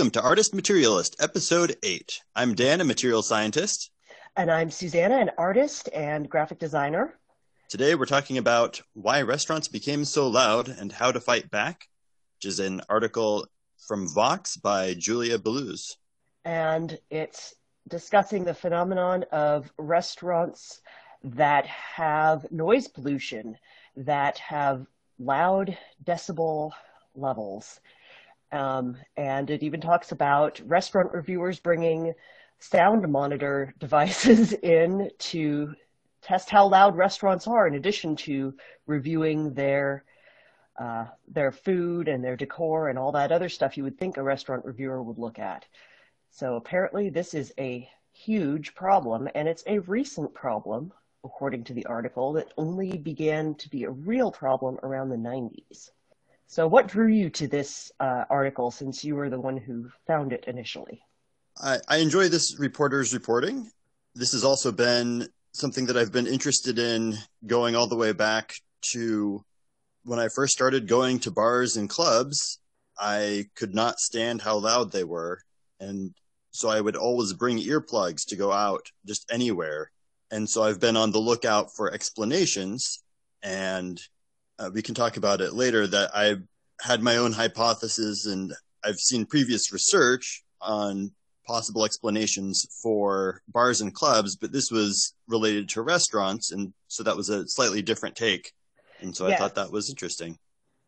Welcome to Artist Materialist, Episode 8. I'm Dan, a material scientist. And I'm Susanna, an artist and graphic designer. Today we're talking about why restaurants became so loud and how to fight back, which is an article from Vox by Julia Belluz. And it's discussing the phenomenon of restaurants that have noise pollution, that have loud decibel levels. Um, and it even talks about restaurant reviewers bringing sound monitor devices in to test how loud restaurants are, in addition to reviewing their uh, their food and their decor and all that other stuff you would think a restaurant reviewer would look at. So apparently, this is a huge problem, and it's a recent problem, according to the article, that only began to be a real problem around the 90s. So, what drew you to this uh, article since you were the one who found it initially? I, I enjoy this reporter's reporting. This has also been something that I've been interested in going all the way back to when I first started going to bars and clubs. I could not stand how loud they were. And so I would always bring earplugs to go out just anywhere. And so I've been on the lookout for explanations and uh, we can talk about it later that I had my own hypothesis and I've seen previous research on possible explanations for bars and clubs, but this was related to restaurants. And so that was a slightly different take. And so I thought that was interesting.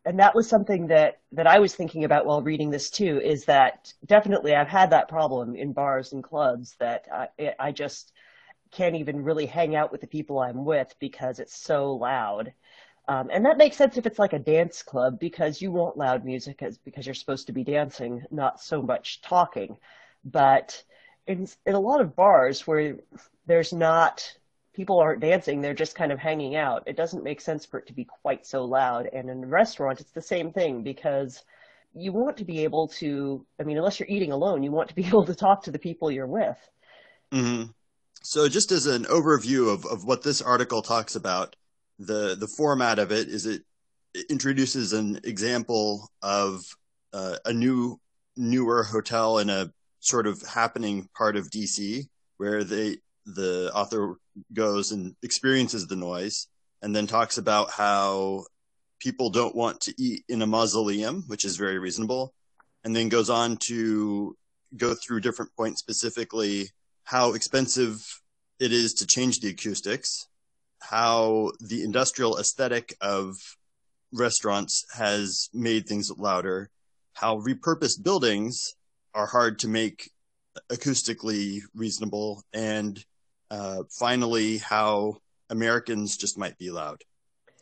And that was something that, that I was thinking about while reading this too, is that definitely I've had that problem in bars and clubs that I, I just can't even really hang out with the people I'm with because it's so loud. Um, and that makes sense if it's like a dance club because you want loud music as, because you're supposed to be dancing, not so much talking. But in, in a lot of bars where there's not, people aren't dancing, they're just kind of hanging out. It doesn't make sense for it to be quite so loud. And in a restaurant, it's the same thing because you want to be able to, I mean, unless you're eating alone, you want to be able to talk to the people you're with. Mm-hmm. So just as an overview of, of what this article talks about, the the format of it is it, introduces an example of uh, a new newer hotel in a sort of happening part of DC where they the author goes and experiences the noise and then talks about how people don't want to eat in a mausoleum, which is very reasonable, and then goes on to go through different points specifically how expensive it is to change the acoustics how the industrial aesthetic of restaurants has made things louder, how repurposed buildings are hard to make acoustically reasonable, and uh, finally, how Americans just might be loud.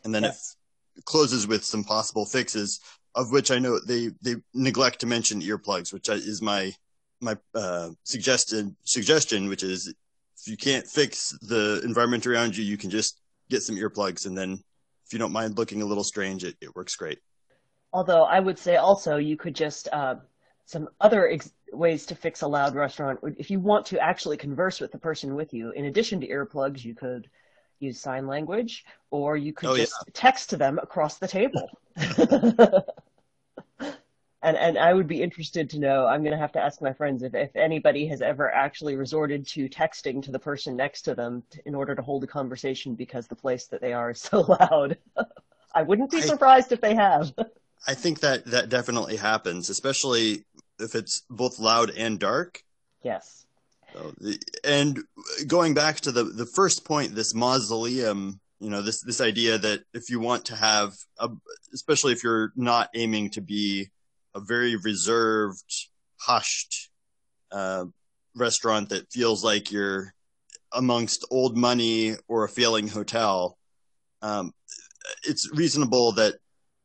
And then yes. it closes with some possible fixes, of which I know they, they neglect to mention earplugs, which is my my uh, suggested suggestion, which is if you can't fix the environment around you, you can just get some earplugs, and then if you don't mind looking a little strange, it, it works great. Although I would say also you could just uh, some other ex- ways to fix a loud restaurant. If you want to actually converse with the person with you, in addition to earplugs, you could use sign language, or you could oh, just yeah. text to them across the table. and and I would be interested to know. I'm going to have to ask my friends if if anybody has ever actually resorted to texting to the person next to them to, in order to hold a conversation because the place that they are is so loud. I wouldn't be surprised I, if they have. I think that that definitely happens, especially if it's both loud and dark. Yes. So the, and going back to the the first point, this mausoleum you know this this idea that if you want to have a, especially if you're not aiming to be a very reserved, hushed uh, restaurant that feels like you're amongst old money or a failing hotel. Um, it's reasonable that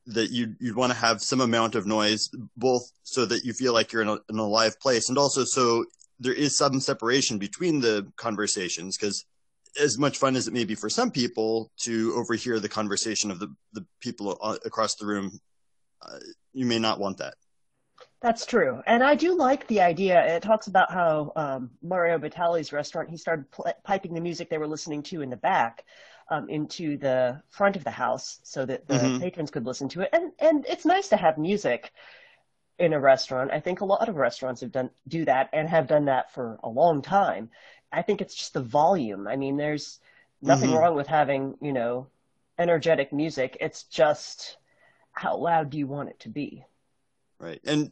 that you you'd want to have some amount of noise, both so that you feel like you're in a, in a live place, and also so there is some separation between the conversations. Because as much fun as it may be for some people to overhear the conversation of the the people across the room, uh, you may not want that. That's true. And I do like the idea. It talks about how um, Mario Batali's restaurant, he started pl- piping the music they were listening to in the back um, into the front of the house so that the mm-hmm. patrons could listen to it. And, and it's nice to have music in a restaurant. I think a lot of restaurants have done do that and have done that for a long time. I think it's just the volume. I mean, there's nothing mm-hmm. wrong with having, you know, energetic music. It's just how loud do you want it to be? Right. And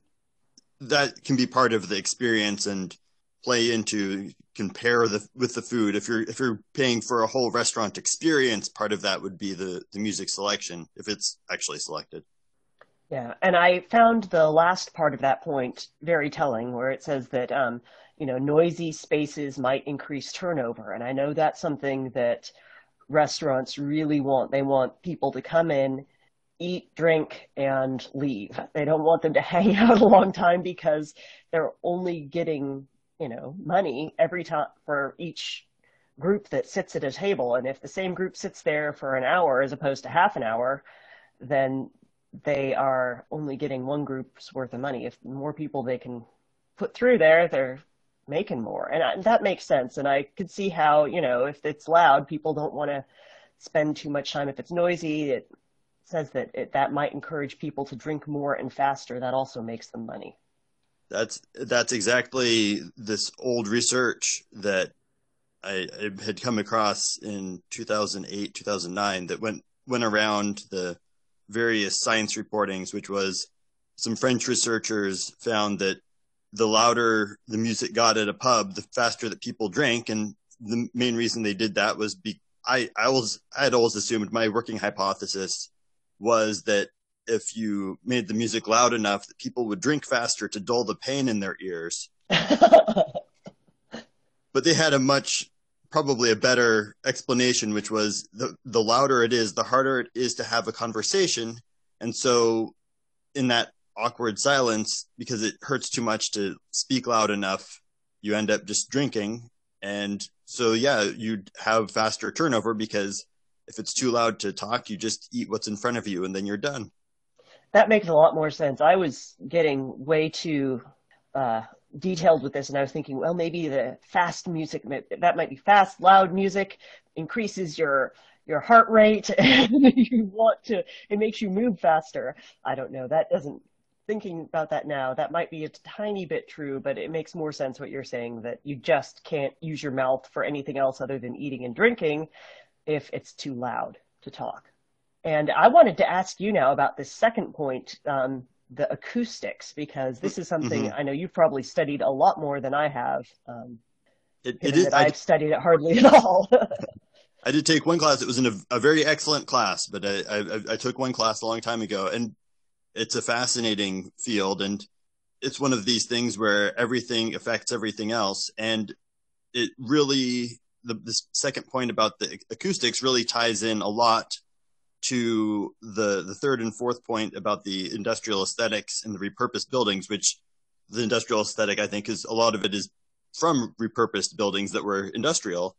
that can be part of the experience and play into compare the with the food. If you're if you're paying for a whole restaurant experience, part of that would be the the music selection if it's actually selected. Yeah, and I found the last part of that point very telling, where it says that um, you know noisy spaces might increase turnover, and I know that's something that restaurants really want. They want people to come in, eat, drink, and leave. They don't want them to hang out a long time because they're only getting you know money every time for each group that sits at a table, and if the same group sits there for an hour as opposed to half an hour, then they are only getting one group's worth of money. If more people they can put through there, they're making more. And I, that makes sense. And I could see how, you know, if it's loud, people don't want to spend too much time. If it's noisy, it says that it, that might encourage people to drink more and faster. That also makes them money. That's that's exactly this old research that I, I had come across in 2008, 2009 that went went around the various science reportings, which was some French researchers found that the louder the music got at a pub, the faster that people drank. And the main reason they did that was be, I, I was, I had always assumed my working hypothesis was that if you made the music loud enough that people would drink faster to dull the pain in their ears. but they had a much probably a better explanation, which was the the louder it is, the harder it is to have a conversation, and so in that awkward silence, because it hurts too much to speak loud enough, you end up just drinking, and so yeah, you'd have faster turnover because if it's too loud to talk, you just eat what's in front of you, and then you're done. That makes a lot more sense. I was getting way too uh, detailed with this and I was thinking, well, maybe the fast music, that might be fast, loud music increases your, your heart rate and you want to, it makes you move faster. I don't know. That doesn't, thinking about that now, that might be a tiny bit true, but it makes more sense what you're saying that you just can't use your mouth for anything else other than eating and drinking if it's too loud to talk. And I wanted to ask you now about this second point um, the acoustics because this is something mm-hmm. I know you've probably studied a lot more than I have. Um, it, it is, I've studied it hardly at all. I did take one class. It was in a, a very excellent class, but I, I, I, took one class a long time ago, and it's a fascinating field, and it's one of these things where everything affects everything else, and it really the, the second point about the acoustics really ties in a lot to the the third and fourth point about the industrial aesthetics and the repurposed buildings, which the industrial aesthetic I think is a lot of it is from repurposed buildings that were industrial,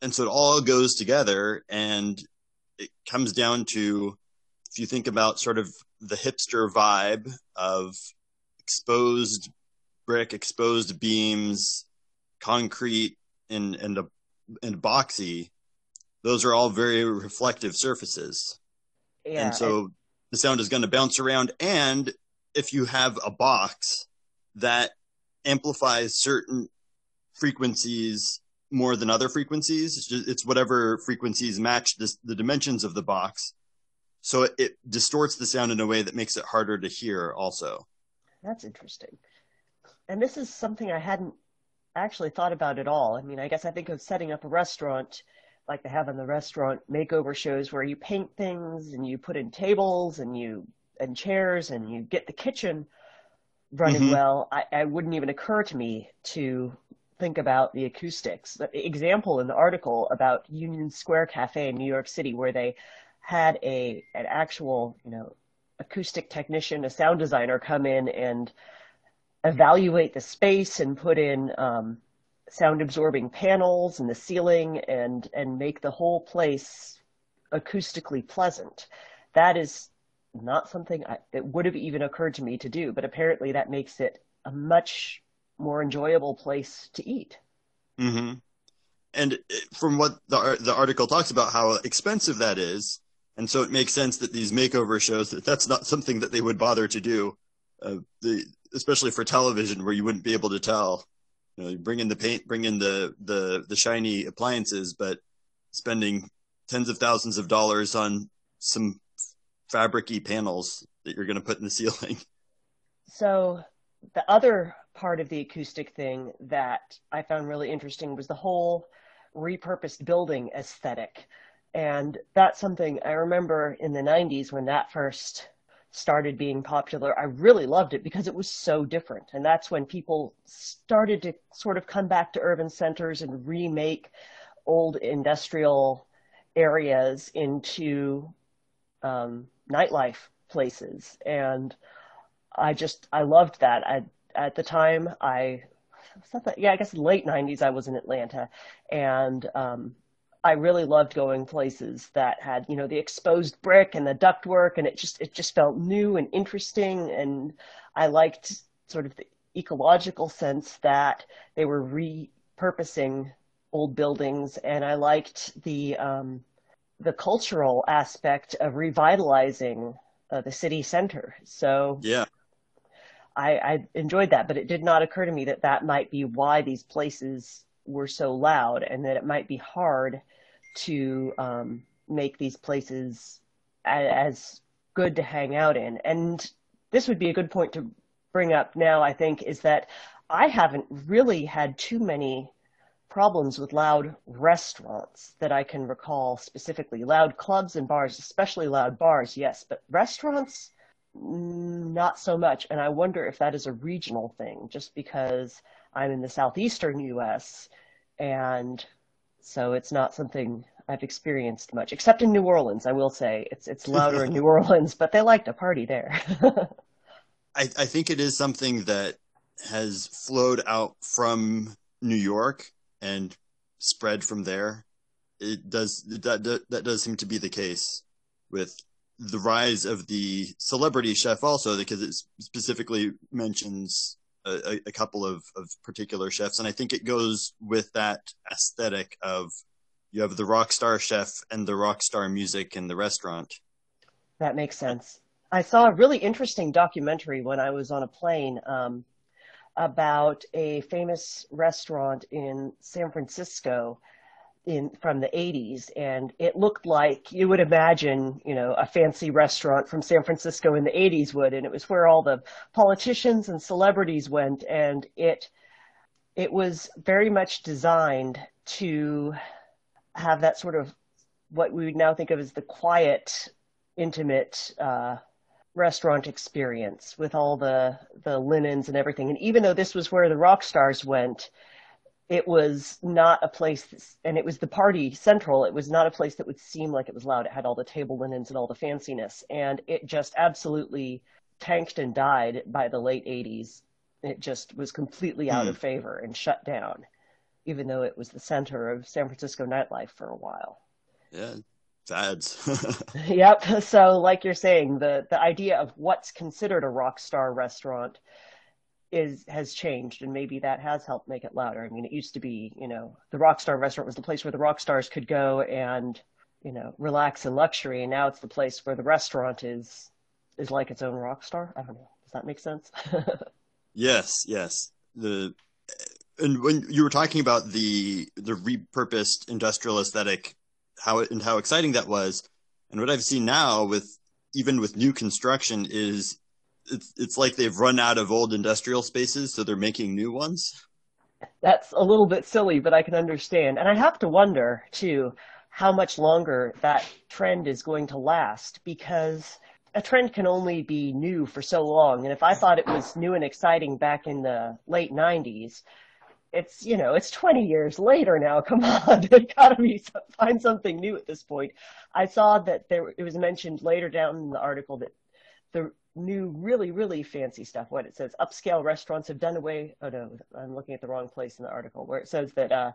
and so it all goes together, and it comes down to if you think about sort of the hipster vibe of exposed brick, exposed beams, concrete, and and a, and boxy, those are all very reflective surfaces. Yeah, and so and- the sound is going to bounce around. And if you have a box that amplifies certain frequencies more than other frequencies, it's, just, it's whatever frequencies match this, the dimensions of the box. So it, it distorts the sound in a way that makes it harder to hear also. That's interesting. And this is something I hadn't actually thought about it all. I mean, I guess I think of setting up a restaurant like they have in the restaurant makeover shows where you paint things and you put in tables and you and chairs and you get the kitchen running mm-hmm. well, I, I wouldn't even occur to me to think about the acoustics. The example in the article about Union Square Cafe in New York City where they had a an actual, you know, acoustic technician, a sound designer come in and evaluate the space and put in um, sound absorbing panels in the ceiling and and make the whole place acoustically pleasant. That is not something that would have even occurred to me to do, but apparently that makes it a much more enjoyable place to eat. Mm-hmm. And from what the the article talks about, how expensive that is, and so it makes sense that these makeover shows that that's not something that they would bother to do uh, the especially for television where you wouldn't be able to tell. You know, you bring in the paint, bring in the the the shiny appliances, but spending tens of thousands of dollars on some fabricy panels that you're going to put in the ceiling. So the other part of the acoustic thing that I found really interesting was the whole repurposed building aesthetic. And that's something I remember in the 90s when that first started being popular. I really loved it because it was so different. And that's when people started to sort of come back to urban centers and remake old industrial areas into um, nightlife places. And I just, I loved that. I, at the time, I, yeah, I guess late 90s, I was in Atlanta. And um, I really loved going places that had, you know, the exposed brick and the ductwork, and it just it just felt new and interesting. And I liked sort of the ecological sense that they were repurposing old buildings, and I liked the um, the cultural aspect of revitalizing uh, the city center. So yeah. I, I enjoyed that, but it did not occur to me that that might be why these places were so loud and that it might be hard to um, make these places as good to hang out in. And this would be a good point to bring up now, I think, is that I haven't really had too many problems with loud restaurants that I can recall specifically. Loud clubs and bars, especially loud bars, yes, but restaurants, not so much. And I wonder if that is a regional thing, just because I'm in the southeastern US and so it's not something I've experienced much, except in New Orleans. I will say it's it's louder in New Orleans, but they like to party there. I, I think it is something that has flowed out from New York and spread from there. It does that that does seem to be the case with the rise of the celebrity chef also because it specifically mentions a, a couple of, of particular chefs. And I think it goes with that aesthetic of you have the rock star chef and the rock star music in the restaurant. That makes sense. I saw a really interesting documentary when I was on a plane um, about a famous restaurant in San Francisco in from the 80s and it looked like you would imagine you know a fancy restaurant from San Francisco in the 80s would and it was where all the politicians and celebrities went and it it was very much designed to have that sort of what we would now think of as the quiet intimate uh, restaurant experience with all the the linens and everything. And even though this was where the rock stars went it was not a place, and it was the party central. It was not a place that would seem like it was loud. It had all the table linens and all the fanciness, and it just absolutely tanked and died by the late 80s. It just was completely out mm. of favor and shut down, even though it was the center of San Francisco nightlife for a while. Yeah, fads. yep. So, like you're saying, the the idea of what's considered a rock star restaurant is has changed and maybe that has helped make it louder. I mean, it used to be, you know, the Rockstar restaurant was the place where the rock stars could go and, you know, relax in luxury and now it's the place where the restaurant is is like its own rock star. I don't know. Does that make sense? yes, yes. The and when you were talking about the the repurposed industrial aesthetic, how it, and how exciting that was, and what I've seen now with even with new construction is it's it's like they've run out of old industrial spaces, so they're making new ones. That's a little bit silly, but I can understand. And I have to wonder too how much longer that trend is going to last because a trend can only be new for so long. And if I thought it was new and exciting back in the late 90s, it's you know it's 20 years later now come on it gotta be find something new at this point i saw that there it was mentioned later down in the article that the new, really, really fancy stuff. What it says, upscale restaurants have done away. Oh no, I'm looking at the wrong place in the article where it says that uh,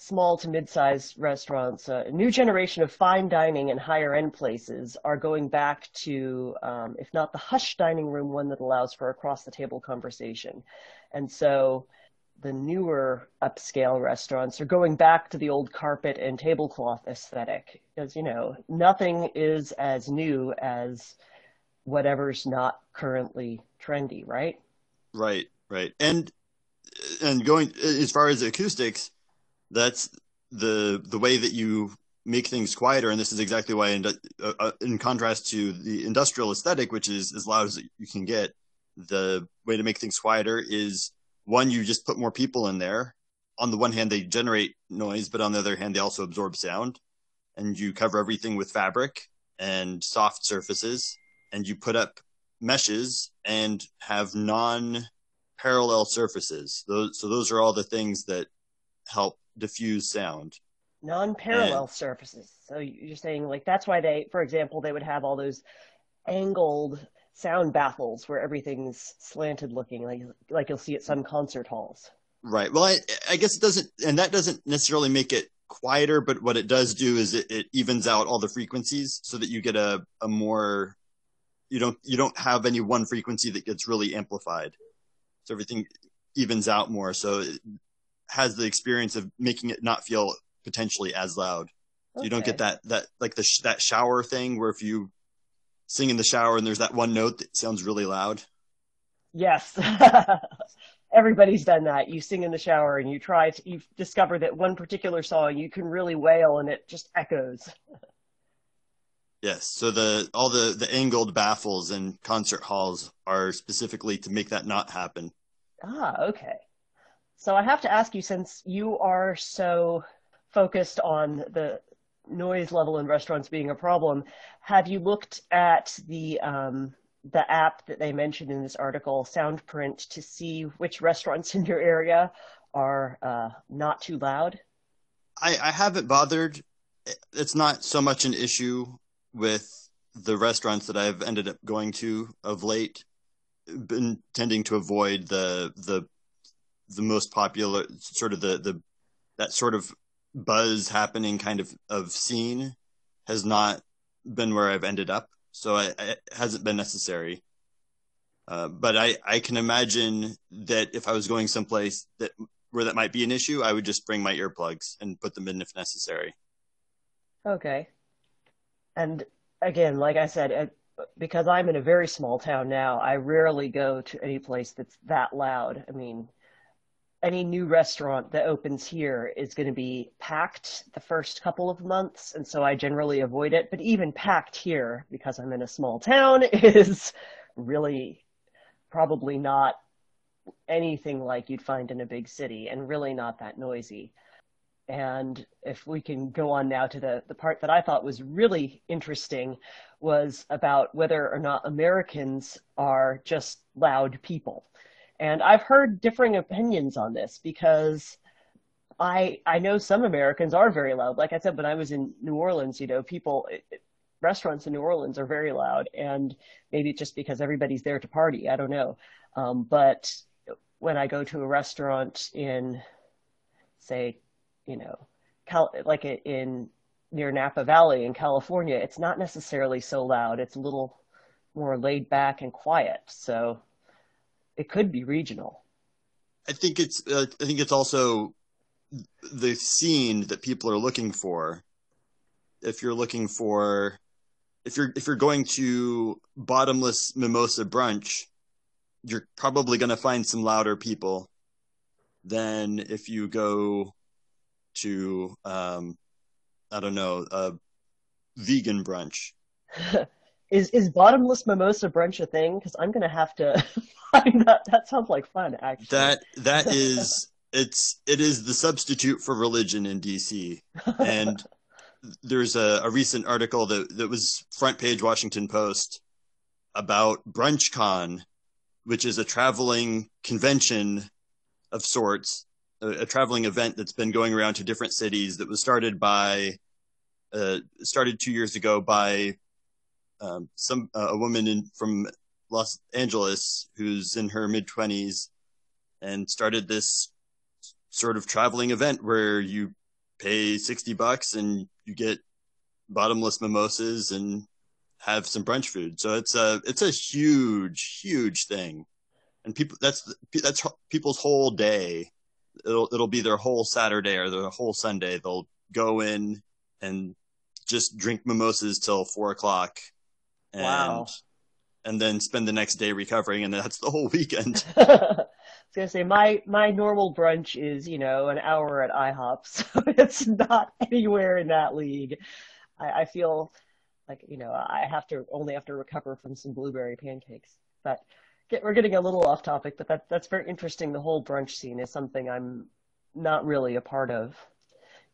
small to mid-sized restaurants, uh, a new generation of fine dining and higher end places are going back to, um, if not the hush dining room, one that allows for across the table conversation. And so the newer upscale restaurants are going back to the old carpet and tablecloth aesthetic because, you know, nothing is as new as whatever's not currently trendy, right? Right, right. And and going as far as acoustics, that's the the way that you make things quieter and this is exactly why in, uh, uh, in contrast to the industrial aesthetic which is as loud as you can get the way to make things quieter is one you just put more people in there on the one hand they generate noise but on the other hand they also absorb sound and you cover everything with fabric and soft surfaces and you put up meshes and have non parallel surfaces. Those so those are all the things that help diffuse sound. Non-parallel and, surfaces. So you're saying like that's why they for example they would have all those angled sound baffles where everything's slanted looking like like you'll see at some concert halls. Right. Well i i guess it doesn't and that doesn't necessarily make it quieter but what it does do is it, it evens out all the frequencies so that you get a, a more you don't you don't have any one frequency that gets really amplified so everything evens out more so it has the experience of making it not feel potentially as loud okay. you don't get that that like the sh- that shower thing where if you sing in the shower and there's that one note that sounds really loud yes everybody's done that. You sing in the shower and you try to, you discover that one particular song you can really wail and it just echoes. Yes. So the all the the angled baffles in concert halls are specifically to make that not happen. Ah, okay. So I have to ask you since you are so focused on the noise level in restaurants being a problem, have you looked at the um, the app that they mentioned in this article, Soundprint, to see which restaurants in your area are uh, not too loud? I, I haven't bothered. It's not so much an issue with the restaurants that I've ended up going to of late. Been tending to avoid the the the most popular sort of the the that sort of buzz happening kind of of scene has not been where I've ended up so I, it hasn't been necessary. Uh, but I, I can imagine that if I was going someplace that where that might be an issue, I would just bring my earplugs and put them in if necessary. Okay. And again, like I said, because I'm in a very small town now, I rarely go to any place that's that loud. I mean, any new restaurant that opens here is going to be packed the first couple of months, and so I generally avoid it. But even packed here, because I'm in a small town, is really probably not anything like you'd find in a big city, and really not that noisy. And if we can go on now to the, the part that I thought was really interesting was about whether or not Americans are just loud people. And I've heard differing opinions on this because I I know some Americans are very loud. Like I said, when I was in New Orleans, you know, people restaurants in New Orleans are very loud, and maybe just because everybody's there to party. I don't know. Um, but when I go to a restaurant in, say, you know, Cal- like in near Napa Valley in California, it's not necessarily so loud. It's a little more laid back and quiet. So it could be regional. I think it's uh, I think it's also the scene that people are looking for. If you're looking for if you're if you're going to bottomless mimosa brunch, you're probably going to find some louder people than if you go to um, I don't know a vegan brunch. is is bottomless mimosa brunch a thing? Because I'm going to have to find that that sounds like fun, actually. That that is it's it is the substitute for religion in DC, and there's a, a recent article that that was front page Washington Post about BrunchCon, which is a traveling convention of sorts, a, traveling event that's been going around to different cities that was started by uh, started two years ago by um, some uh, a woman in, from Los Angeles who's in her mid 20s and started this sort of traveling event where you pay 60 bucks and you get bottomless mimosas and have some brunch food. So it's a it's a huge huge thing. And people that's that's people's whole day. It'll it'll be their whole Saturday or their whole Sunday. They'll go in and just drink mimosas till four o'clock. And wow and then spend the next day recovering, and that's the whole weekend. I was gonna say my my normal brunch is you know an hour at IHOP, so it's not anywhere in that league. I, I feel like you know I have to only have to recover from some blueberry pancakes, but get, we're getting a little off topic. But that that's very interesting. The whole brunch scene is something I'm not really a part of.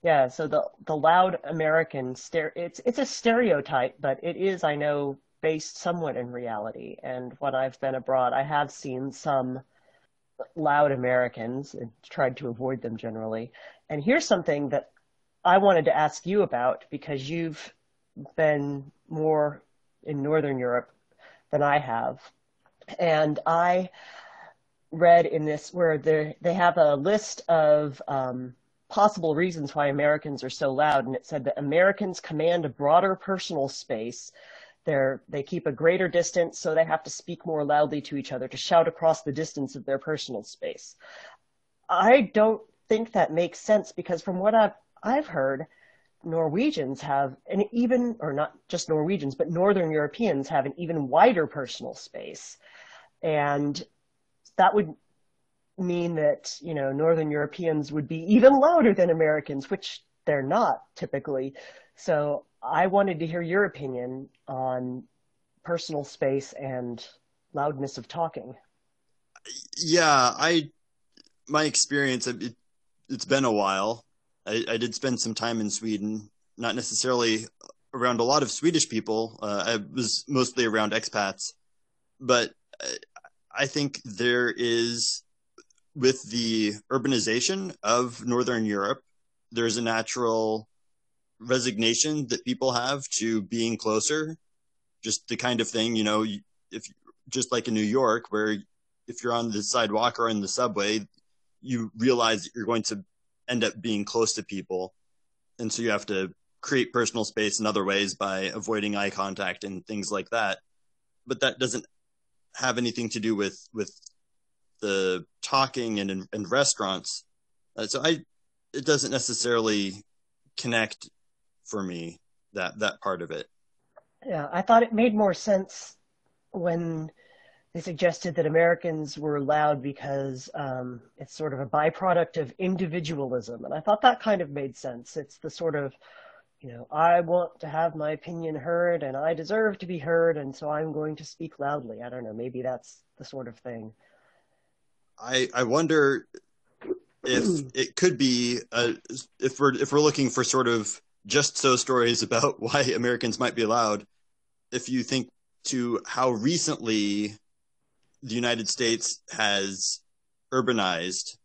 Yeah, so the the loud American stare it's it's a stereotype, but it is I know based somewhat in reality. And when I've been abroad, I have seen some loud Americans and tried to avoid them generally. And here's something that I wanted to ask you about because you've been more in Northern Europe than I have. And I read in this where they have a list of um, possible reasons why Americans are so loud, and it said that Americans command a broader personal space. They're, they keep a greater distance, so they have to speak more loudly to each other to shout across the distance of their personal space. I don't think that makes sense because from what I've, I've heard, Norwegians have an even, or not just Norwegians, but Northern Europeans have an even wider personal space. And that would mean that, you know, Northern Europeans would be even louder than Americans, which they're not typically. So I wanted to hear your opinion on personal space and loudness of talking. Yeah, I, my experience, it, has been a while. I, I, did spend some time in Sweden, not necessarily around a lot of Swedish people. Uh, I was mostly around expats, but I think there is with the urbanization of Northern Europe, there's a natural resignation that people have to being closer. Just the kind of thing, you know, if just like in New York, where if you're on the sidewalk or in the subway, you realize that you're going to end up being close to people. And so you have to create personal space in other ways by avoiding eye contact and things like that. But that doesn't have anything to do with, with the talking and in restaurants. Uh, so I, it doesn't necessarily connect for me that that part of it. Yeah, I thought it made more sense when they suggested that Americans were loud because um, it's sort of a byproduct of individualism, and I thought that kind of made sense. It's the sort of you know, I want to have my opinion heard and I deserve to be heard, and so I'm going to speak loudly. I don't know, maybe that's the sort of thing. I I wonder if it could be uh, if we're if we're looking for sort of just so stories about why Americans might be allowed. If you think to how recently the United States has urbanized,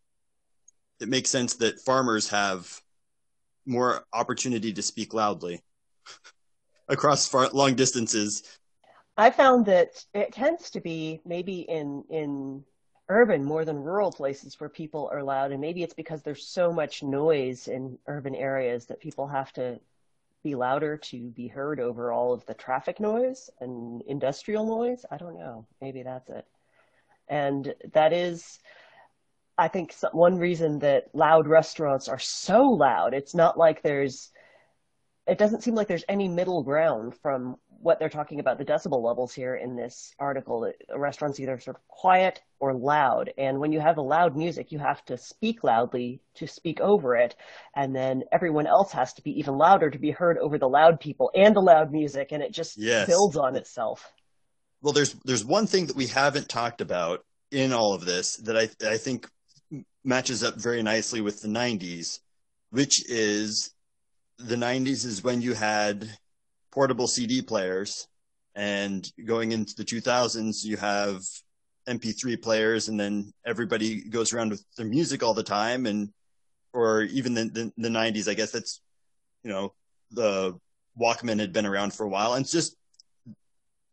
it makes sense that farmers have more opportunity to speak loudly across far, long distances. I found that it tends to be maybe in in urban more than rural places where people are loud and maybe it's because there's so much noise in urban areas that people have to be louder to be heard over all of the traffic noise and industrial noise. I don't know. Maybe that's it. And that is i think one reason that loud restaurants are so loud it's not like there's it doesn't seem like there's any middle ground from what they're talking about the decibel levels here in this article. A restaurant's either sort of quiet or loud. And when you have a loud music, you have to speak loudly to speak over it. And then everyone else has to be even louder to be heard over the loud people and the loud music. And it just yes. builds on itself. Well, there's, there's one thing that we haven't talked about in all of this that I, I think matches up very nicely with the 90s, which is the 90s is when you had portable CD players. And going into the 2000s, you have MP3 players, and then everybody goes around with their music all the time. And, or even the, the, the 90s, I guess that's, you know, the Walkman had been around for a while. And it's just,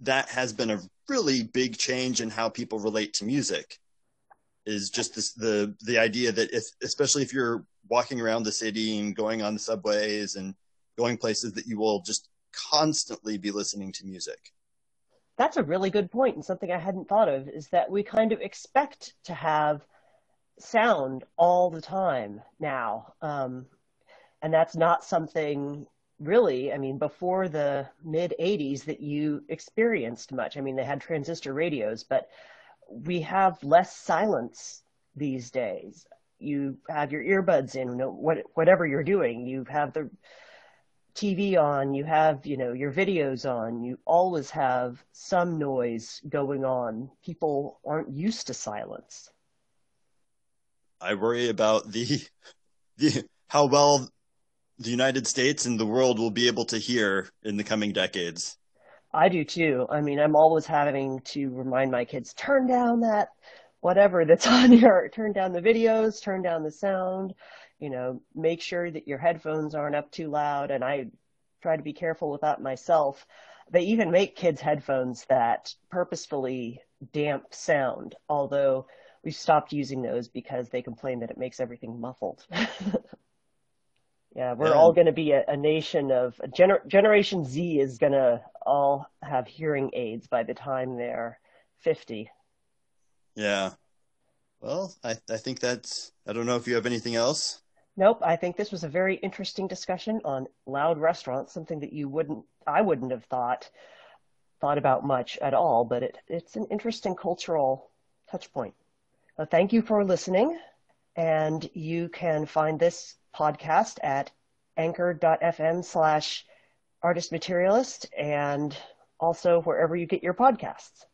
that has been a really big change in how people relate to music is just this, the, the idea that if, especially if you're walking around the city and going on the subways and going places that you will just constantly be listening to music. That's a really good point, and something I hadn't thought of is that we kind of expect to have sound all the time now, um, and that's not something really, I mean, before the mid 80s that you experienced much. I mean, they had transistor radios, but we have less silence these days. You have your earbuds in, what, whatever you're doing. You have the TV on, you have, you know, your videos on. You always have some noise going on. People aren't used to silence. I worry about the the how well the United States and the world will be able to hear in the coming decades. I do too. I mean, I'm always having to remind my kids, turn down that whatever that's on your, turn down the videos, turn down the sound, you know, make sure that your headphones aren't up too loud. And I try to be careful with that myself. They even make kids headphones that purposefully damp sound, although we've stopped using those because they complain that it makes everything muffled. Yeah, we're all going to be a, a, nation of gener- Generation Z is going to all have hearing aids by the time they're 50. Yeah. Well, I, I think that's, I don't know if you have anything else. Nope. I think this was a very interesting discussion on loud restaurants, something that you wouldn't, I wouldn't have thought, thought about much at all, but it, it's an interesting cultural touch point. Well, thank you for listening. And you can find this podcast at anchor.fm slash artist materialist and also wherever you get your podcasts.